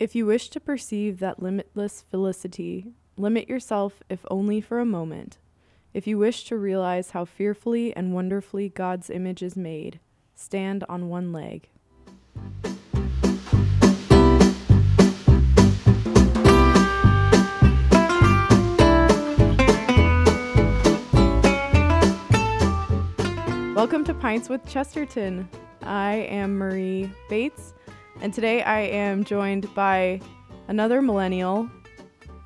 If you wish to perceive that limitless felicity, limit yourself if only for a moment. If you wish to realize how fearfully and wonderfully God's image is made, stand on one leg. Welcome to Pints with Chesterton. I am Marie Bates, and today I am joined by another millennial,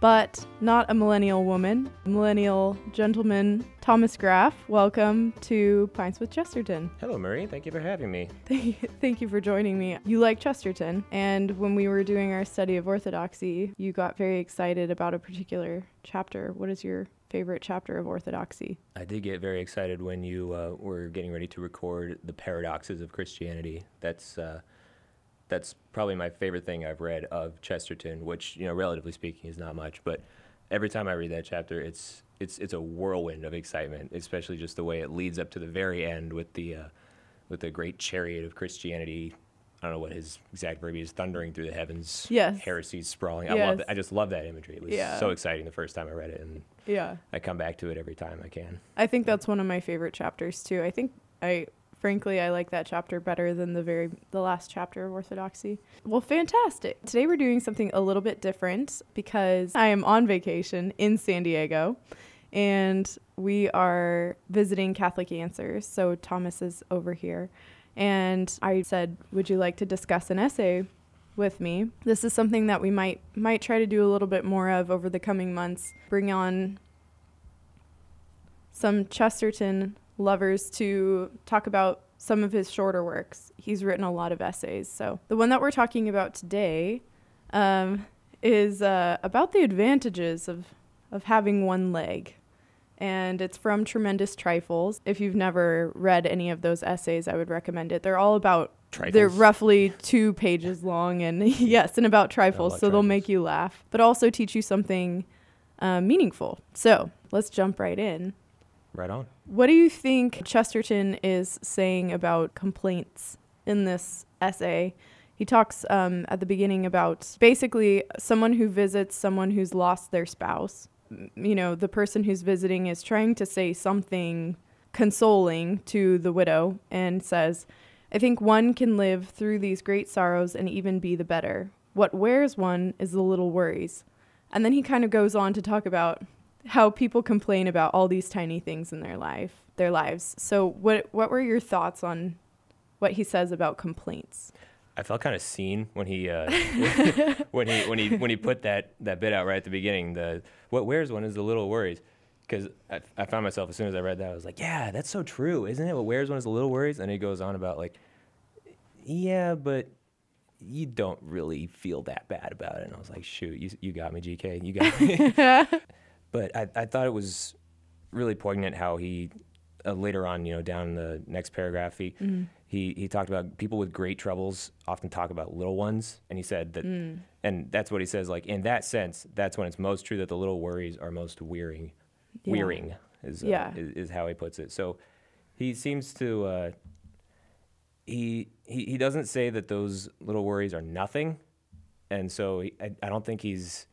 but not a millennial woman, millennial gentleman, Thomas Graff. Welcome to Pints with Chesterton. Hello, Marie. Thank you for having me. Thank you for joining me. You like Chesterton, and when we were doing our study of Orthodoxy, you got very excited about a particular chapter. What is your favorite chapter of Orthodoxy? I did get very excited when you uh, were getting ready to record the paradoxes of Christianity. That's uh, that's probably my favorite thing I've read of Chesterton, which you know, relatively speaking, is not much. But every time I read that chapter, it's it's it's a whirlwind of excitement, especially just the way it leads up to the very end with the uh, with the great chariot of Christianity. I don't know what his exact verbiage is, thundering through the heavens. Yes. Heresies sprawling. I Yes. love. I just love that imagery. It was Yeah. so exciting the first time I read it, and Yeah. I come back to it every time I can. I think that's one of my favorite chapters too. I think I frankly I like that chapter better than the very the last chapter of Orthodoxy. Well, fantastic. Today we're doing something a little bit different because I am on vacation in San Diego and we are visiting Catholic Answers. So Thomas is over here. And I said, "Would you like to discuss an essay with me. This is something that we might might try to do a little bit more of over the coming months. Bring on some Chesterton lovers to talk about some of his shorter works. He's written a lot of essays. So the one that we're talking about today um, is uh, about the advantages of of having one leg. And it's from Tremendous Trifles. If you've never read any of those essays, I would recommend it. They're all about they're roughly two pages long, and yes, and about trifles, so they'll make you laugh, but also teach you something uh, meaningful. So let's jump right in. Right on. What do you think Chesterton is saying about complaints in this essay? He talks um, at the beginning about basically someone who visits someone who's lost their spouse. You know, the person who's visiting is trying to say something consoling to the widow and says, I think one can live through these great sorrows and even be the better. What wears one is the little worries. And then he kind of goes on to talk about how people complain about all these tiny things in their life, their lives. So what what were your thoughts on what he says about complaints? I felt kind of seen when he uh, when he when he when he put that that bit out right at the beginning. The what wears one is the little worries, because I, I found myself as soon as I read that I was like, yeah, that's so true, isn't it? What wears one is the little worries, and he goes on about like, yeah, but you don't really feel that bad about it. And I was like, shoot, you you got me, GK, you got me. but I I thought it was really poignant how he uh, later on, you know, down in the next paragraph, he he he talked about people with great troubles often talk about little ones, and he said that, and that's what he says. Like in that sense, that's when it's most true that the little worries are most wearing. Yeah. Wearing is, uh, Yeah. is is how he puts it. So he seems to uh, he he he doesn't say that those little worries are nothing, and so he, I I don't think he's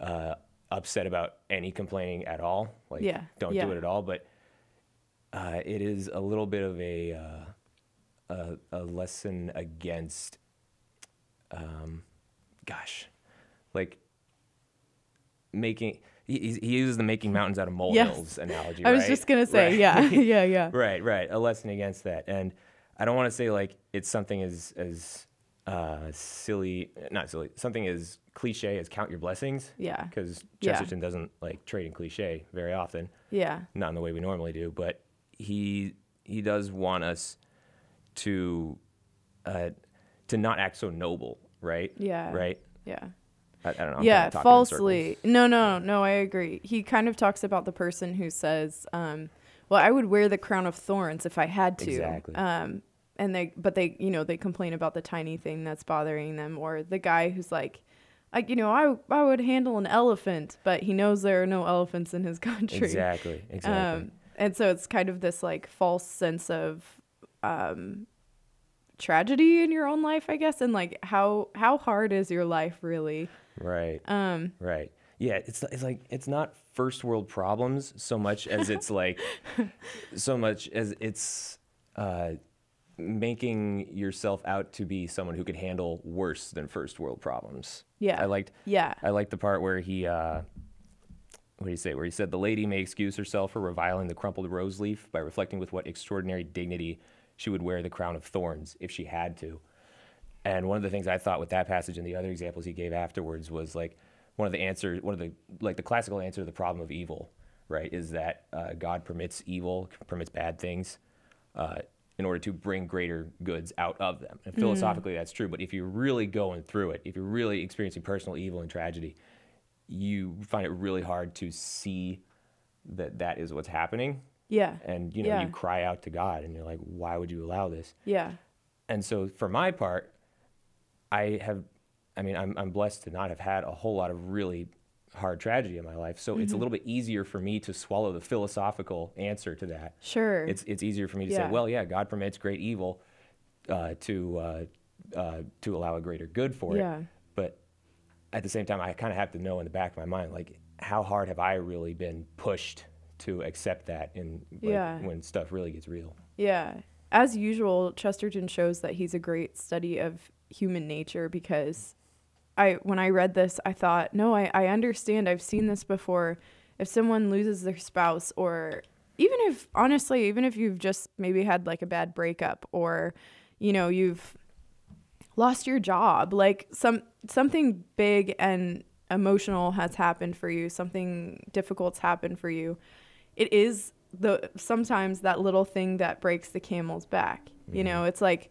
uh, upset about any complaining at all. Like Yeah, don't yeah. do it at all. But uh, it is a little bit of a uh, a, a lesson against, um, gosh, like making. He, he uses the making mountains out of molehills analogy. I was right? just gonna say, Right. yeah, yeah, yeah. right, right. A lesson against that, and I don't want to say like it's something as as uh, silly, not silly, something as cliche as count your blessings, Yeah. because Yeah. Chesterton doesn't like trade in cliche very often Yeah. not in the way we normally do, but he he does want us to uh, to not act so noble, right? Yeah. Right. Yeah. I, I don't know. I'm yeah, kinda falsely. circles. No, no, no, I agree. He kind of talks about the person who says, um, well, I would wear the crown of thorns if I had to. Exactly. Um, and they, but they, you know, they complain about the tiny thing that's bothering them, or the guy who's like, like you know, I, I would handle an elephant, but he knows there are no elephants in his country. Exactly. Exactly. Um, and so it's kind of this like false sense of um, tragedy in your own life, I guess, and like how how hard is your life really? Right. Um, Right. Yeah, it's it's like it's not first world problems so much as it's like so much as it's uh, making yourself out to be someone who could handle worse than first world problems. Yeah. I liked yeah. I liked the part where he uh, what do you say? Where he said the lady may excuse herself for reviling the crumpled rose leaf by reflecting with what extraordinary dignity she would wear the crown of thorns if she had to. And one of the things I thought with that passage and the other examples he gave afterwards was like one of the answers, one of the like the classical answer to the problem of evil, right? Is that uh, God permits evil, permits bad things, uh, in order to bring greater goods out of them. And mm. philosophically, that's true. But if you're really going through it, if you're really experiencing personal evil and tragedy, you find it really hard to see that that is what's happening. Yeah. And you know, Yeah. you cry out to God, and you're like, "Why would you allow this?" Yeah. and so for my part, I have, I mean, I'm, I'm blessed to not have had a whole lot of really hard tragedy in my life. So Mm-hmm. it's a little bit easier for me to swallow the philosophical answer to that. Sure. It's, it's easier for me to Yeah. say, well, yeah, God permits great evil uh, to, uh, uh, to allow a greater good for Yeah. it. But at the same time, I kind of have to know in the back of my mind, like, how hard have I really been pushed to accept that in like, Yeah. when stuff really gets real? Yeah. As usual, Chesterton shows that he's a great study of human nature because I when I read this, I thought, no, I, I understand. I've seen this before. If someone loses their spouse or even if honestly, even if you've just maybe had like a bad breakup or, you know, you've lost your job, like some something big and emotional has happened for you, something difficult's happened for you. It is the sometimes that little thing that breaks the camel's back. You mm-hmm. know, it's like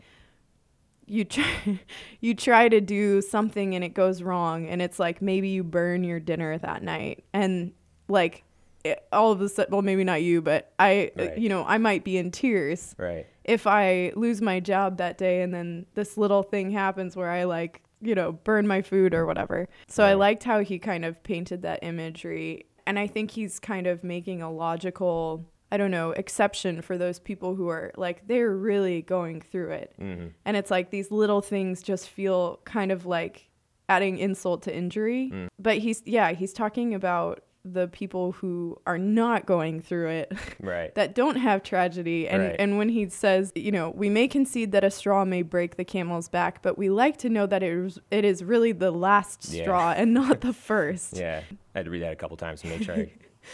you try, you try to do something and it goes wrong and it's like maybe you burn your dinner that night and like it, all of a sudden well maybe not you but I eh, Right. you know I might be in tears Right. if I lose my job that day and then this little thing happens where I like, you know, burn my food or whatever. So I liked how he kind of painted that imagery. And I think he's kind of making a logical, I don't know, exception for those people who are like, they're really going through it. hmm And it's like these little things just feel kind of like adding insult to injury. Mm. But he's, yeah, he's talking about the people who are not going through it Right. that don't have tragedy and Right. and when he says you know we may concede that a straw may break the camel's back but we like to know that it is it is really the last Yeah. straw and not the first Yeah, I had to read that a couple times to make sure. I,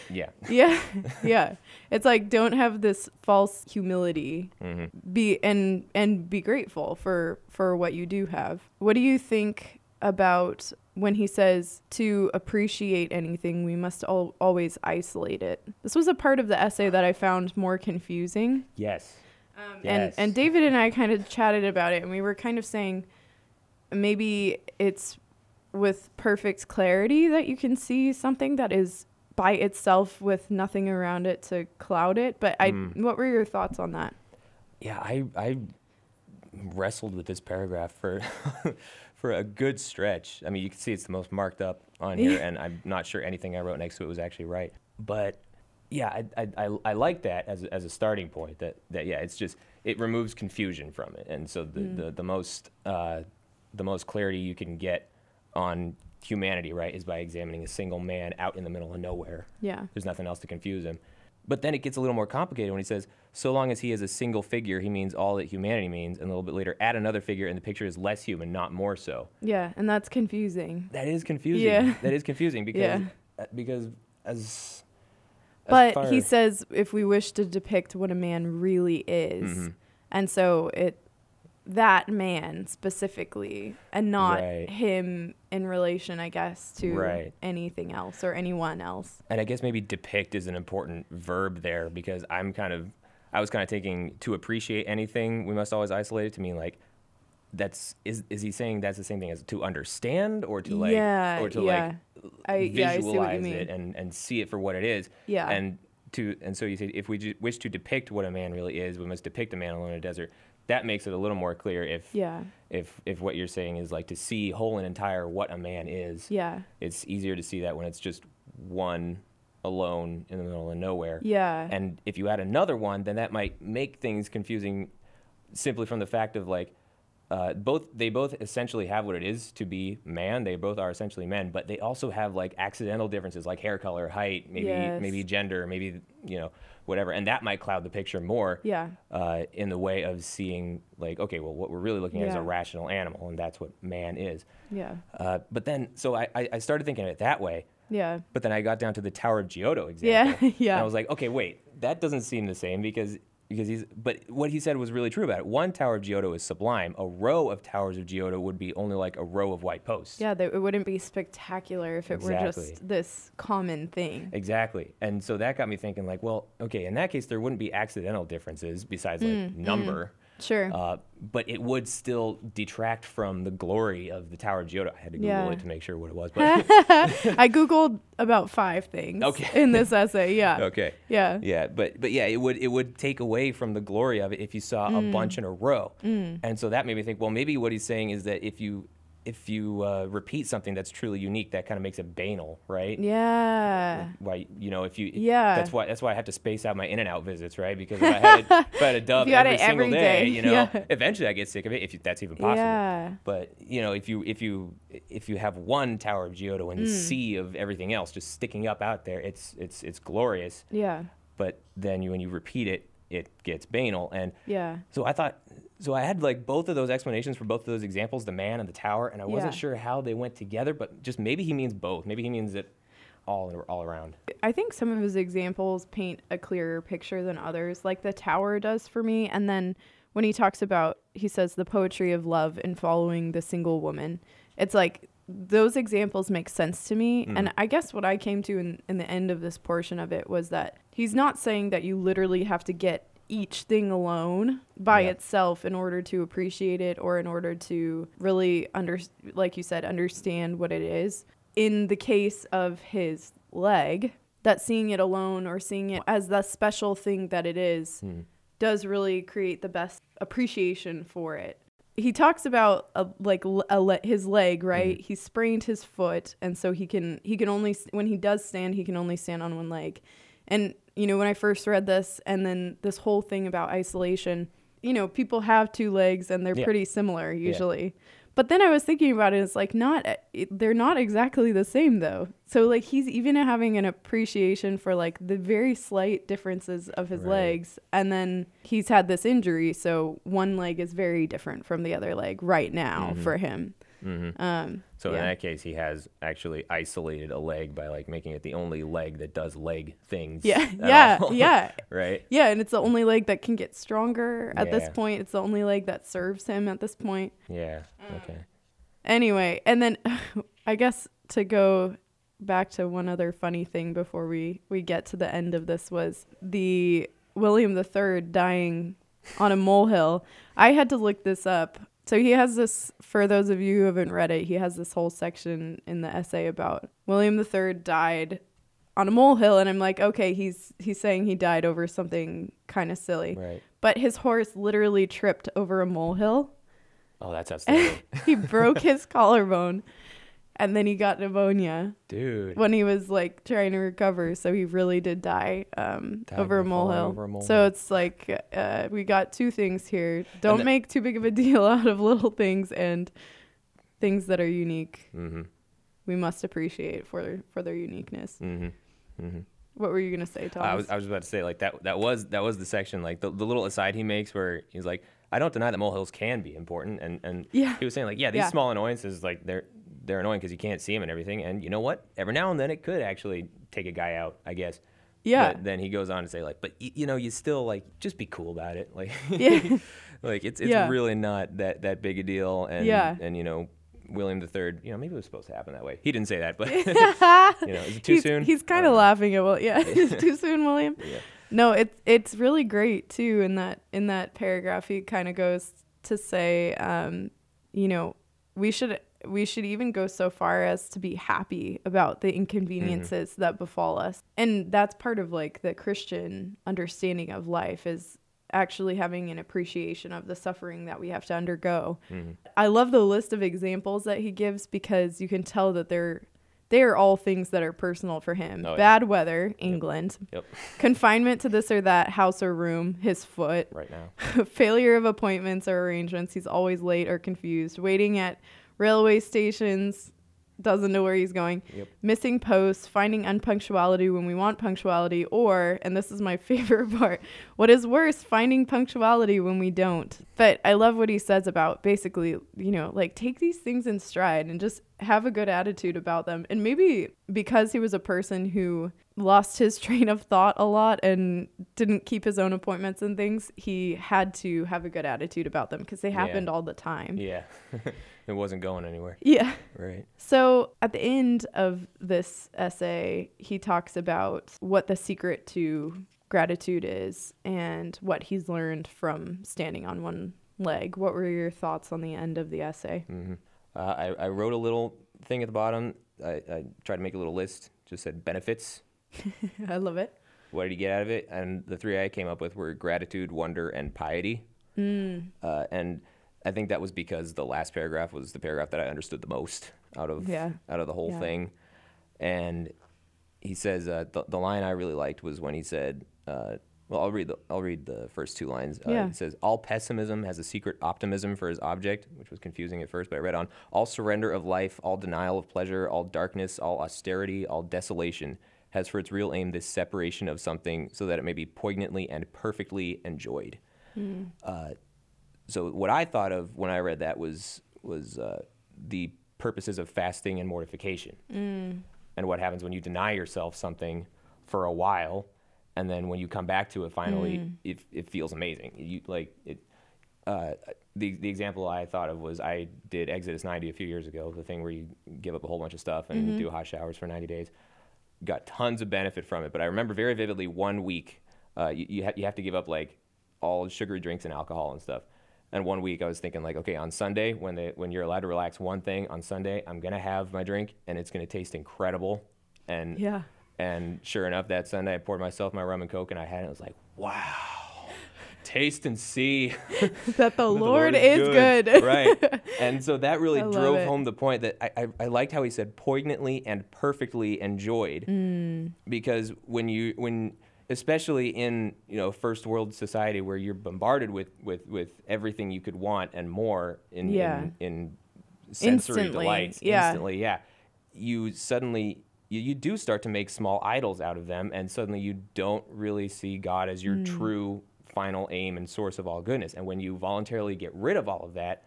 yeah. yeah yeah it's like don't have this false humility hmm be and and be grateful for for what you do have what do you think about when he says to appreciate anything we must al- always isolate it this was a part of the essay that i found more confusing Yes. Um, Yes. And and David and I kind of chatted about it, and we were kind of saying maybe it's with perfect clarity that you can see something that is by itself with nothing around it to cloud it. But I, Mm. what were your thoughts on that? Yeah, I I wrestled with this paragraph for for a good stretch. I mean, you can see it's the most marked up on here, and I'm not sure anything I wrote next to it was actually right. But yeah, I I, I, I like that as a, as a starting point. That that yeah, it's just it removes confusion from it, and so the Mm. the, the most uh, the most clarity you can get on humanity, right, is by examining a single man out in the middle of nowhere. Yeah. There's nothing else to confuse him. But then it gets a little more complicated when he says, so long as he is a single figure, he means all that humanity means. And a little bit later, add another figure, and the picture is less human, not more so. Yeah, and that's confusing. That is confusing. Yeah. That is confusing because, Yeah. uh, because as. as But far- he says if we wish to depict what a man really is, Mhm. and so it that man specifically, and not Right. him in relation, I guess, to Right. anything else or anyone else. And I guess maybe depict is an important verb there because I'm kind of, I was kind of taking to appreciate anything, we must always isolate it to mean like, that's, is, is he saying that's the same thing as to understand or to like, yeah, or to yeah. like I yeah, I see what you visualize mean. it and, and see it for what it is. yeah, And to and so you say if we ju- wish to depict what a man really is, we must depict a man alone in a desert. That makes it a little more clear if yeah, if if what you're saying is like to see whole and entire what a man is. yeah, It's easier to see that when it's just one alone in the middle of nowhere. yeah, And if you add another one, then that might make things confusing simply from the fact of like, uh, both they both essentially have what it is to be man. They both are essentially men, but they also have like accidental differences, like hair color, height, maybe Yes. maybe gender, maybe you know whatever, and that might cloud the picture more. Yeah. Uh, in the way of seeing like, okay, well, what we're really looking at is a rational animal, and that's what man is. Yeah. Uh, but then, so I, I started thinking of it that way. Yeah. But then I got down to the Tower of Giotto Yeah, example. yeah. And I was like, okay, wait, that doesn't seem the same because because he's but what he said was really true about it. One Tower of Giotto is sublime. A row of towers of Giotto would be only like a row of white posts. Yeah, that it wouldn't be spectacular if it were just this common thing. Exactly. And so that got me thinking like, well, okay, in that case there wouldn't be accidental differences besides like Mm, number. Sure. Uh, but it would still detract from the glory of the Tower of Giotto. I had to Google Yeah. it to make sure what it was. But I googled about five things Okay. in this essay. Yeah. okay. Yeah. Yeah, but but yeah, it would it would take away from the glory of it if you saw Mm. a bunch in a row. And so that made me think, well, maybe what he's saying is that if you if you uh, repeat something that's truly unique, that kind of makes it banal, right? Yeah. Why you know if you Yeah. that's why that's why I have to space out my in and out visits, right? Because if I had a, if I had a dub every single every day, day, you know, yeah. eventually I get sick of it if you, that's even possible. Yeah. But you know, if you if you if you have one Tower of Giotto and the Mm. sea of everything else just sticking up out there, it's it's it's glorious Yeah. but then you, when you repeat it, it gets banal. And Yeah. so I thought, so I had like both of those explanations for both of those examples, the man and the tower, and I wasn't Yeah. sure how they went together, but just maybe he means both. Maybe he means it all all around. I think some of his examples paint a clearer picture than others, like the tower does for me. And then when he talks about, he says the poetry of love and following the single woman, it's like those examples make sense to me. Mm. And I guess what I came to in, in the end of this portion of it was that he's not saying that you literally have to get each thing alone by Yeah. itself in order to appreciate it or in order to really under like you said understand what it is. In the case of his leg that seeing it alone or seeing it as the special thing that it is Hmm. does really create the best appreciation for it. He talks about a, like a le- his leg right? He sprained his foot and so he can he can only when he does stand he can only stand on one leg. And you know when i first read this and then this whole thing about isolation you know people have two legs and they're Yeah. pretty similar usually but then i was thinking about it it's like not they're not exactly the same though so like he's even having an appreciation for like the very slight differences of his Right. legs and then he's had this injury so one leg is very different from the other leg right now Mhm. for him hmm um So in that case, he has actually isolated a leg by like making it the only leg that does leg things. yeah yeah yeah right. yeah and it's the only leg that can get stronger at this point it's the only leg that serves him at this point Yeah. Mm. Okay. Anyway, and then I guess to go back to one other funny thing before we we get to the end of this was the William III dying on a molehill. I had to look this up. So he has this for those of you who haven't read it, he has this whole section in the essay about William III died on a molehill and I'm like, okay, he's he's saying he died over something kind of silly. Right. But his horse literally tripped over a molehill Oh, that's outstanding, he broke his collarbone and then he got pneumonia dude. when he was like trying to recover so he really did die um, over, a molehill. over a so it's like uh, we got two things here don't the- make too big of a deal out of little things and things that are unique Mm-hmm. we must appreciate for for their uniqueness Mm-hmm. Mm-hmm. what were you gonna say Thomas? I was I was about to say like that that was that was the section like the, the little aside he makes where he's like I don't deny that molehills can be important and and Yeah. he was saying like yeah these Yeah. small annoyances like they're they're annoying because you can't see them and everything and you know what every now and then it could actually take a guy out I guess Yeah. but then he goes on to say like but y- you know you still like just be cool about it like Yeah. like it's it's Yeah. really not that that big a deal and Yeah. and you know William III you know maybe it was supposed to happen that way he didn't say that but you know is it too he's, soon He's kind of laughing at well, yeah, too soon, William. Yeah. No, it's it's really great too. In that in that paragraph, he kind of goes to say, um, you know, we should we should even go so far as to be happy about the inconveniences that befall us, and that's part of like the Christian understanding of life is actually having an appreciation of the suffering that we have to undergo. Mhm. I love the list of examples that he gives because you can tell that they're they are all things that are personal for him. Oh, yeah. Bad weather, England. Yep. Confinement to this or that house or room, his foot. Right now. Failure of appointments or arrangements, he's always late or confused. Waiting at railway stations, doesn't know where he's going. Yep. Missing posts, finding unpunctuality when we want punctuality, or, and this is my favorite part, what is worse, finding punctuality when we don't. But I love what he says about basically, you know, like take these things in stride and just have a good attitude about them. And maybe because he was a person who lost his train of thought a lot and didn't keep his own appointments and things, he had to have a good attitude about them because they Yeah. happened all the time. Yeah. it wasn't going anywhere. yeah. Right. So at the end of this essay, he talks about what the secret to gratitude is and what he's learned from standing on one leg. What were your thoughts on the end of the essay? hmm Uh, I, I wrote a little thing at the bottom. I, I tried to make a little list. Just said benefits. I love it. What did he get out of it? And the three I came up with were gratitude, wonder, and piety. Mm, Uh, and I think that was because the last paragraph was the paragraph that I understood the most out of yeah. out of the whole Yeah. thing. And he says uh, the the line I really liked was when he said, uh, "Well, I'll read the I'll read the first two lines." Uh, Yeah. It says, "All pessimism has a secret optimism for his object," which was confusing at first, but I read on. All surrender of life, all denial of pleasure, all darkness, all austerity, all desolation has for its real aim this separation of something so that it may be poignantly and perfectly enjoyed. Mm. Uh, so what I thought of when I read that was was uh, the purposes of fasting and mortification, Mm. and what happens when you deny yourself something for a while, and then when you come back to it, finally, Mm. it, it feels amazing. You like it. Uh, the the example I thought of was I did Exodus 90 a few years ago, the thing where you give up a whole bunch of stuff and Mhm. do hot showers for 90 days. Got tons of benefit from it, but I remember very vividly one week. Uh, you you, ha- you have to give up like all sugary drinks and alcohol and stuff. And one week I was thinking like, okay, on Sunday when they when you're allowed to relax one thing on Sunday, I'm gonna have my drink and it's gonna taste incredible. And Yeah. and sure enough, that Sunday I poured myself my rum and coke and I had it. I was like, wow, taste and see. that the the Lord, is good. right. And so that really drove it. home the point that I, I, I liked how he said poignantly and perfectly enjoyed Mm. because when you when especially in you know first world society where you're bombarded with with with everything you could want and more in Yeah. in, in sensory Instantly, delights yeah. instantly yeah you suddenly you, you do start to make small idols out of them and suddenly you don't really see god as your Mm. true final aim and source of all goodness and when you voluntarily get rid of all of that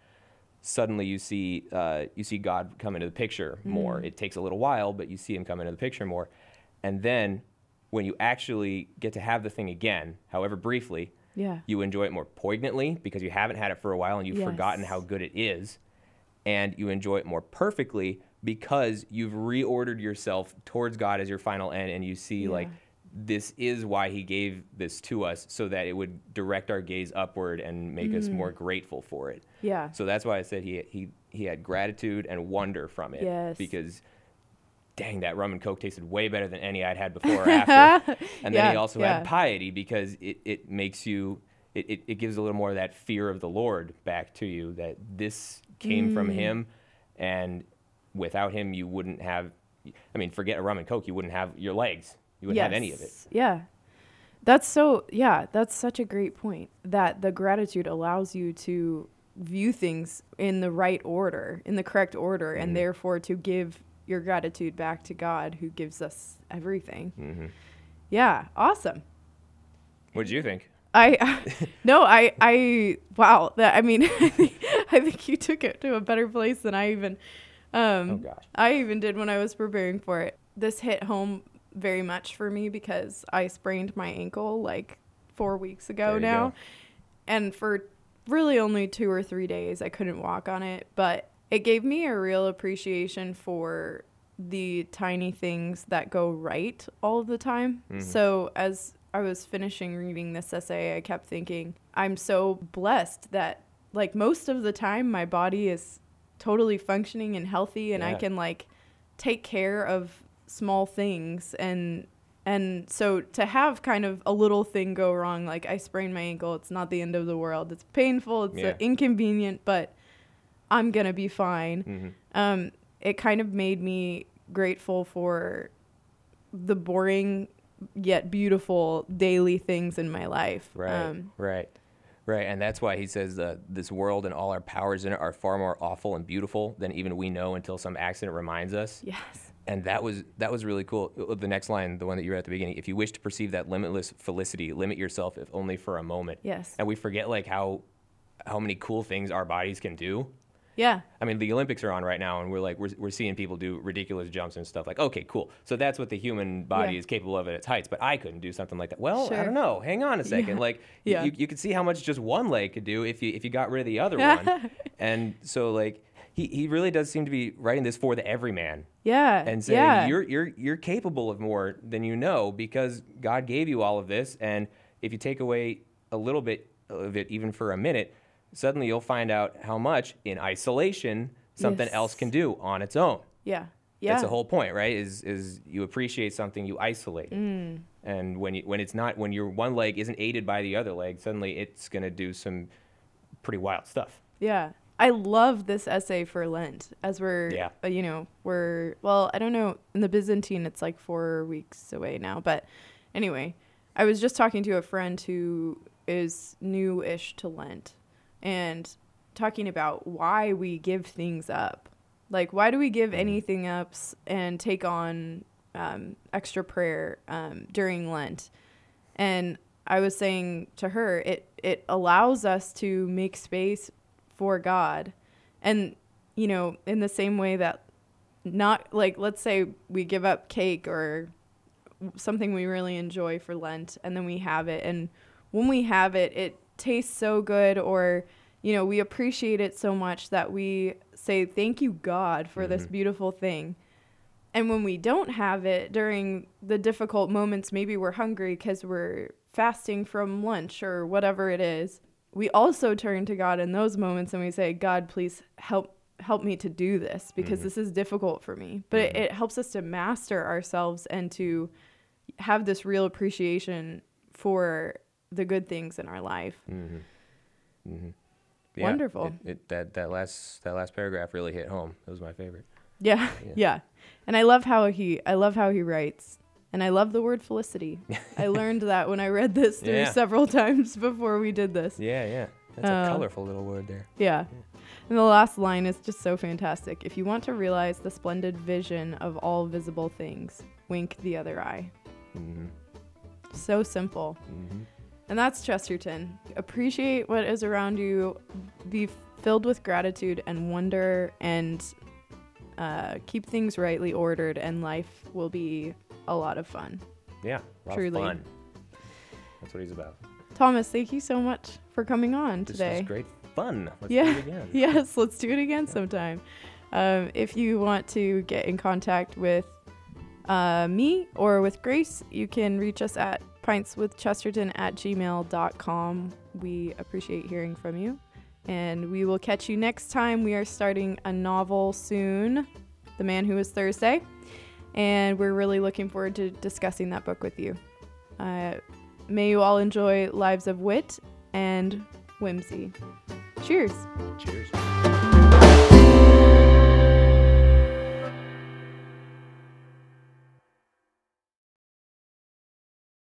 suddenly you see uh, you see God come into the picture more. Mm. It takes a little while, but you see Him come into the picture more. And then when you actually get to have the thing again, however briefly, Yeah. you enjoy it more poignantly because you haven't had it for a while and you've forgotten how good it is, and you enjoy it more perfectly because you've reordered yourself towards God as your final end, and you see like this is why He gave this to us so that it would direct our gaze upward and make us Mm. more grateful for it. Yeah. So that's why I said he he he had gratitude and wonder from it. Yes. Because dang, that rum and coke tasted way better than any I'd had before or after. And then he also yeah. had piety because it, it makes you it, it, it gives a little more of that fear of the Lord back to you that this came from Mm. him and without him you wouldn't have I mean, forget a rum and coke, you wouldn't have your legs. You wouldn't have any of it. Yeah. That's so, yeah, that's such a great point that the gratitude allows you to view things in the right order, in the correct order, Mhm. and therefore to give your gratitude back to God who gives us everything. hmm Yeah. Awesome. What did you think? I, no, I, I, wow. That, I mean, I think, I think you took it to a better place than I even, um, Oh gosh. I even did when I was preparing for it. This hit home very much for me because I sprained my ankle like four weeks ago now. go. And for really only two or three days, I couldn't walk on it. But it gave me a real appreciation for the tiny things that go right all the time. Mhm. So as I was finishing reading this essay, I kept thinking, I'm so blessed that like most of the time my body is totally functioning and healthy and I can like take care of small things and and so to have kind of a little thing go wrong like I sprained my ankle, it's not the end of the world. It's painful, it's uh, Yeah. inconvenient, but I'm going to be fine hmm um, it kind of made me grateful for the boring yet beautiful daily things in my life. Right. Um, right. Right. And that's why he says uh, this world and all our powers in it are far more awful and beautiful than even we know until some accident reminds us. yes. And that was that was really cool. The next line, the one that you read at the beginning, if you wish to perceive that limitless felicity, limit yourself if only for a moment. Yes. And we forget like how how many cool things our bodies can do. Yeah. I mean, the Olympics are on right now, and we're like, we're, we're seeing people do ridiculous jumps and stuff. Like, okay, cool. So that's what the human body Yeah. is capable of at its heights. But I couldn't do something like that. Well, I don't know. Hang on a second. Yeah. Like, Yeah. you, you could see how much just one leg could do if you if you got rid of the other one. and so, like, he, he really does seem to be writing this for the everyman Yeah. and saying yeah. you're you're you're capable of more than you know because God gave you all of this and if you take away a little bit of it even for a minute suddenly you'll find out how much in isolation something else can do on its own yeah. Yeah. that's the whole point right is is you appreciate something you isolate Mm. and when you when it's not when your one leg isn't aided by the other leg suddenly it's going to do some pretty wild stuff Yeah. I love this essay for Lent as we're, Yeah. uh, you know, we're, well, I don't know. In the Byzantine, it's like four weeks away now. But anyway, I was just talking to a friend who is new ish to Lent and talking about why we give things up. Like, why do we give anything up and take on um, extra prayer um, during Lent? And I was saying to her, it it allows us to make space for God, and you know, in the same way that not like let's say we give up cake or something we really enjoy for Lent, and then we have it, and when we have it, it tastes so good, or you know, we appreciate it so much that we say thank you God for this Mhm. beautiful thing. And when we don't have it during the difficult moments, maybe we're hungry because we're fasting from lunch or whatever it is, we also turn to God in those moments and we say, God, please help help me to do this because Mhm. this is difficult for me. But it, Mhm. it helps us to master ourselves and to have this real appreciation for the good things in our life. Mm-hmm. Mm-hmm. Wonderful. It, it, that that last that last paragraph really hit home. That was my favorite. Yeah, Yeah. yeah. And I love how he I love how he writes. And I love the word felicity. I learned that when I read this through Yeah. several times before we did this. Yeah, yeah. That's Uh, a colorful little word there. Yeah. And the last line is just so fantastic. If you want to realize the splendid vision of all visible things, wink the other eye. Mm-hmm. So simple. Mm-hmm. And that's Chesterton. Appreciate what is around you, be filled with gratitude and wonder, and uh, keep things rightly ordered, and life will be a lot of fun. Yeah, Truly. fun. That's what he's about. Thomas, thank you so much for coming on This today. This was great fun. Let's Yeah. do it again. yes, let's do it again sometime. Um, if you want to get in contact with uh, me or with Grace, you can reach us at pintswithchesterton at gmail.com. We appreciate hearing from you. And we will catch you next time. We are starting a novel soon, The Man Who Was Thursday. And we're really looking forward to discussing that book with you. Uh, may you all enjoy Lives of Wit and Whimsy. Cheers. Cheers.